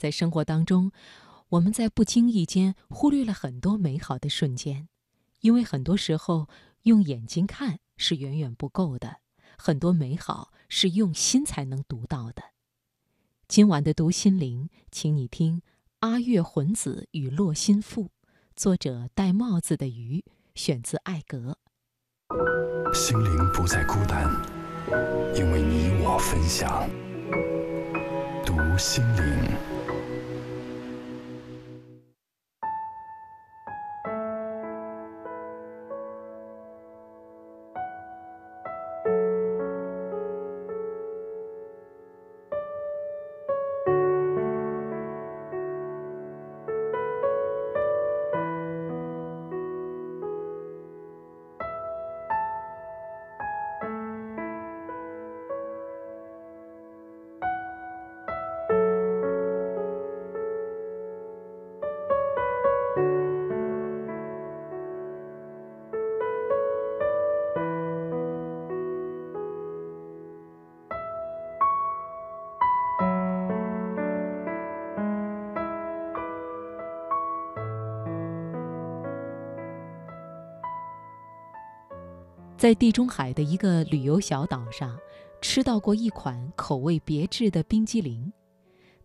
在生活当中，我们在不经意间忽略了很多美好的瞬间，因为很多时候用眼睛看是远远不够的，很多美好是用心才能读到的。今晚的读心灵，请你听阿月魂子与洛心赋，作者戴帽子的鱼，选自艾格。心灵不再孤单，因为你我分享。读心灵。在地中海的一个旅游小岛上，吃到过一款口味别致的冰激凌，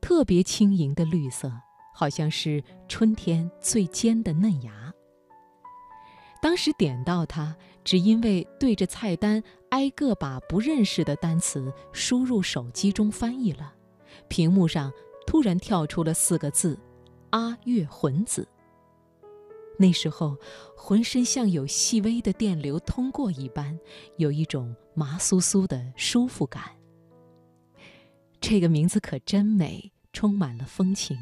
特别轻盈的绿色，好像是春天最尖的嫩芽。当时点到它，只因为对着菜单挨个把不认识的单词输入手机中翻译了，屏幕上突然跳出了四个字：“阿月魂子。”那时候，浑身像有细微的电流通过一般，有一种麻酥酥的舒服感。这个名字可真美，充满了风情。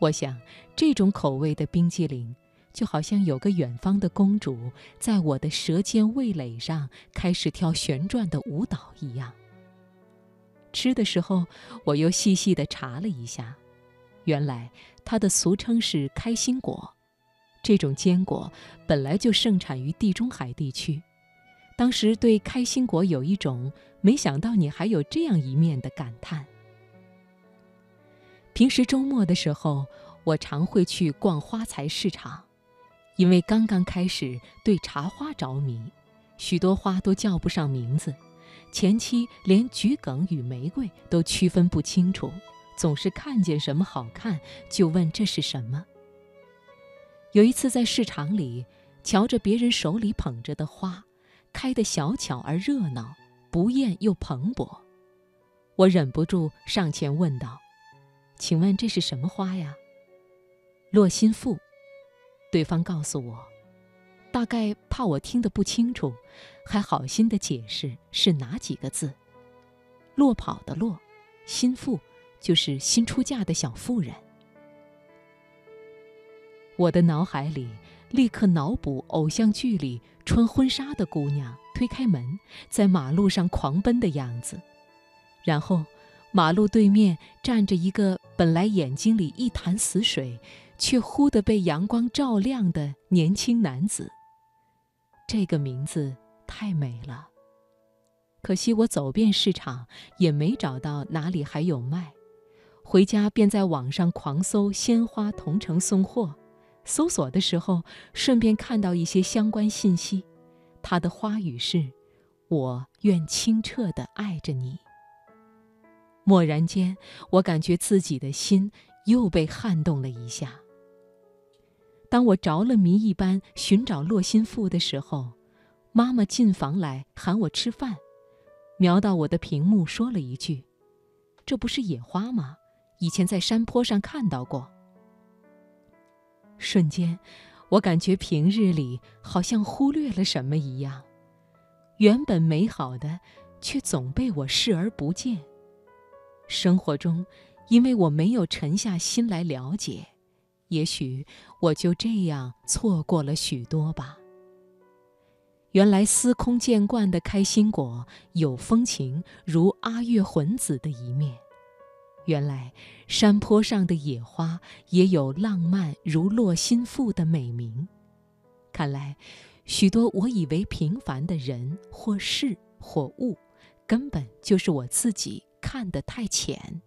我想，这种口味的冰激凌，就好像有个远方的公主在我的舌尖味蕾上开始跳旋转的舞蹈一样。吃的时候，我又细细地查了一下，原来它的俗称是开心果。这种坚果本来就盛产于地中海地区，当时对开心果有一种没想到你还有这样一面的感叹。平时周末的时候，我常会去逛花材市场，因为刚刚开始对茶花着迷，许多花都叫不上名字，前期连桔梗与玫瑰都区分不清楚，总是看见什么好看就问这是什么。有一次在市场里，瞧着别人手里捧着的花，开得小巧而热闹，不艳又蓬勃，我忍不住上前问道：“请问这是什么花呀？”洛心腹，对方告诉我，大概怕我听得不清楚，还好心的解释是哪几个字：“落跑的落，心腹，就是新出嫁的小妇人。”我的脑海里立刻脑补偶像剧里穿婚纱的姑娘推开门，在马路上狂奔的样子，然后马路对面站着一个本来眼睛里一潭死水，却忽地被阳光照亮的年轻男子。这个名字太美了，可惜我走遍市场也没找到哪里还有卖，回家便在网上狂搜鲜花同城送货。搜索的时候，顺便看到一些相关信息。他的花语是：“我愿清澈地爱着你。”蓦然间，我感觉自己的心又被撼动了一下。当我着了迷一般寻找洛心腹的时候，妈妈进房来喊我吃饭，瞄到我的屏幕说了一句：“这不是野花吗？以前在山坡上看到过。”瞬间，我感觉平日里好像忽略了什么一样，原本美好的，却总被我视而不见。生活中，因为我没有沉下心来了解，也许我就这样错过了许多吧。原来司空见惯的开心果，有风情如阿月浑子的一面。原来，山坡上的野花也有浪漫如洛心腹的美名。看来，许多我以为平凡的人或事或物，根本就是我自己看得太浅。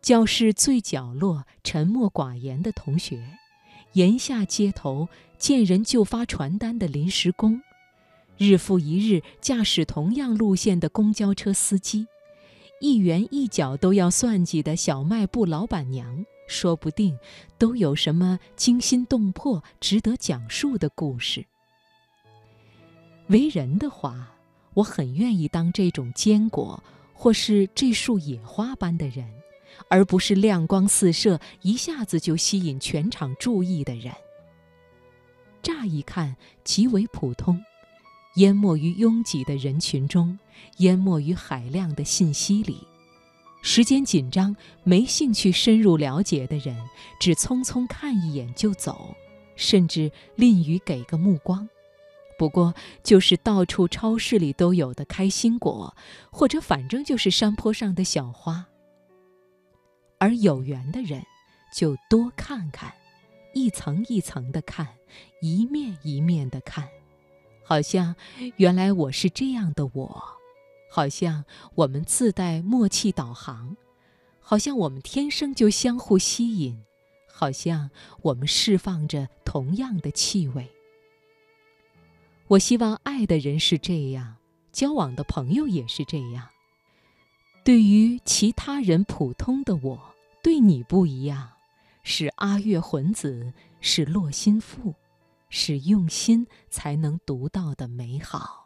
教室最角落沉默寡言的同学，檐下街头见人就发传单的临时工，日复一日驾驶同样路线的公交车司机，一元一角都要算计的小卖部老板娘，说不定都有什么惊心动魄、值得讲述的故事。为人的话，我很愿意当这种坚果，或是这束野花般的人。而不是亮光四射、一下子就吸引全场注意的人。乍一看极为普通，淹没于拥挤的人群中，淹没于海量的信息里。时间紧张、没兴趣深入了解的人，只匆匆看一眼就走，甚至吝于给个目光。不过就是到处超市里都有的开心果，或者反正就是山坡上的小花。而有缘的人，就多看看，一层一层的看，一面一面的看，好像原来我是这样的我，好像我们自带默契导航，好像我们天生就相互吸引，好像我们释放着同样的气味。我希望爱的人是这样，交往的朋友也是这样。对于其他人普通的我。对你不一样，是阿月魂子，是洛心腹，是用心才能读到的美好。